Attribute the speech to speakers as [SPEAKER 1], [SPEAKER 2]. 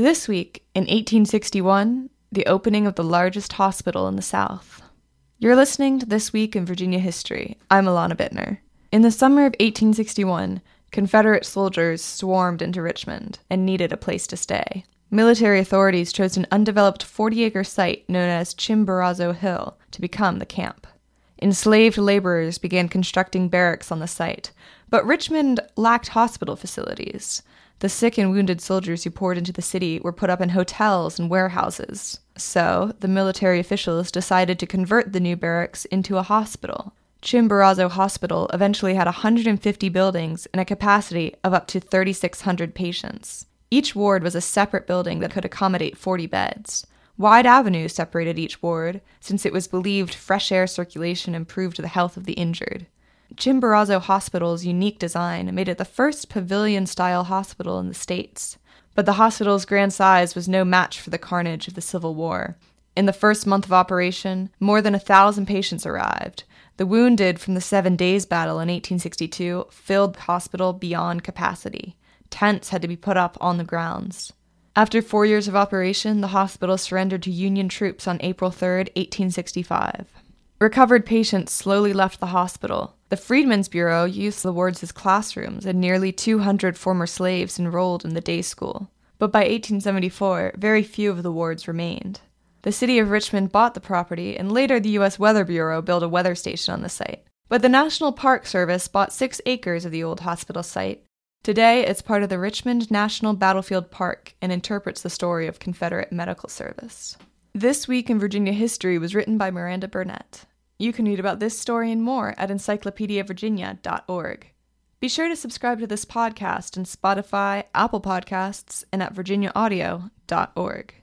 [SPEAKER 1] This week, in 1861, the opening of the largest hospital in the South. You're listening to This Week in Virginia History. I'm Alana Bittner. In the summer of 1861, Confederate soldiers swarmed into Richmond and needed a place to stay. Military authorities chose an undeveloped 40 acre site known as Chimborazo Hill to become the camp. Enslaved laborers began constructing barracks on the site, but Richmond lacked hospital facilities. The sick and wounded soldiers who poured into the city were put up in hotels and warehouses. So, the military officials decided to convert the new barracks into a hospital. Chimborazo Hospital eventually had 150 buildings and a capacity of up to 3,600 patients. Each ward was a separate building that could accommodate 40 beds. Wide avenues separated each ward, since it was believed fresh air circulation improved the health of the injured. Chimborazo Hospital's unique design made it the first pavilion style hospital in the States. But the hospital's grand size was no match for the carnage of the Civil War. In the first month of operation, more than a thousand patients arrived. The wounded from the Seven Days Battle in 1862 filled the hospital beyond capacity. Tents had to be put up on the grounds. After four years of operation, the hospital surrendered to Union troops on April 3, 1865. Recovered patients slowly left the hospital. The Freedmen's Bureau used the wards as classrooms, and nearly 200 former slaves enrolled in the day school. But by 1874, very few of the wards remained. The city of Richmond bought the property, and later the U.S. Weather Bureau built a weather station on the site. But the National Park Service bought six acres of the old hospital site. Today, it's part of the Richmond National Battlefield Park and interprets the story of Confederate medical service. This Week in Virginia History was written by Miranda Burnett. You can read about this story and more at encyclopediavirginia.org. Be sure to subscribe to this podcast on Spotify, Apple Podcasts, and at virginiaaudio.org.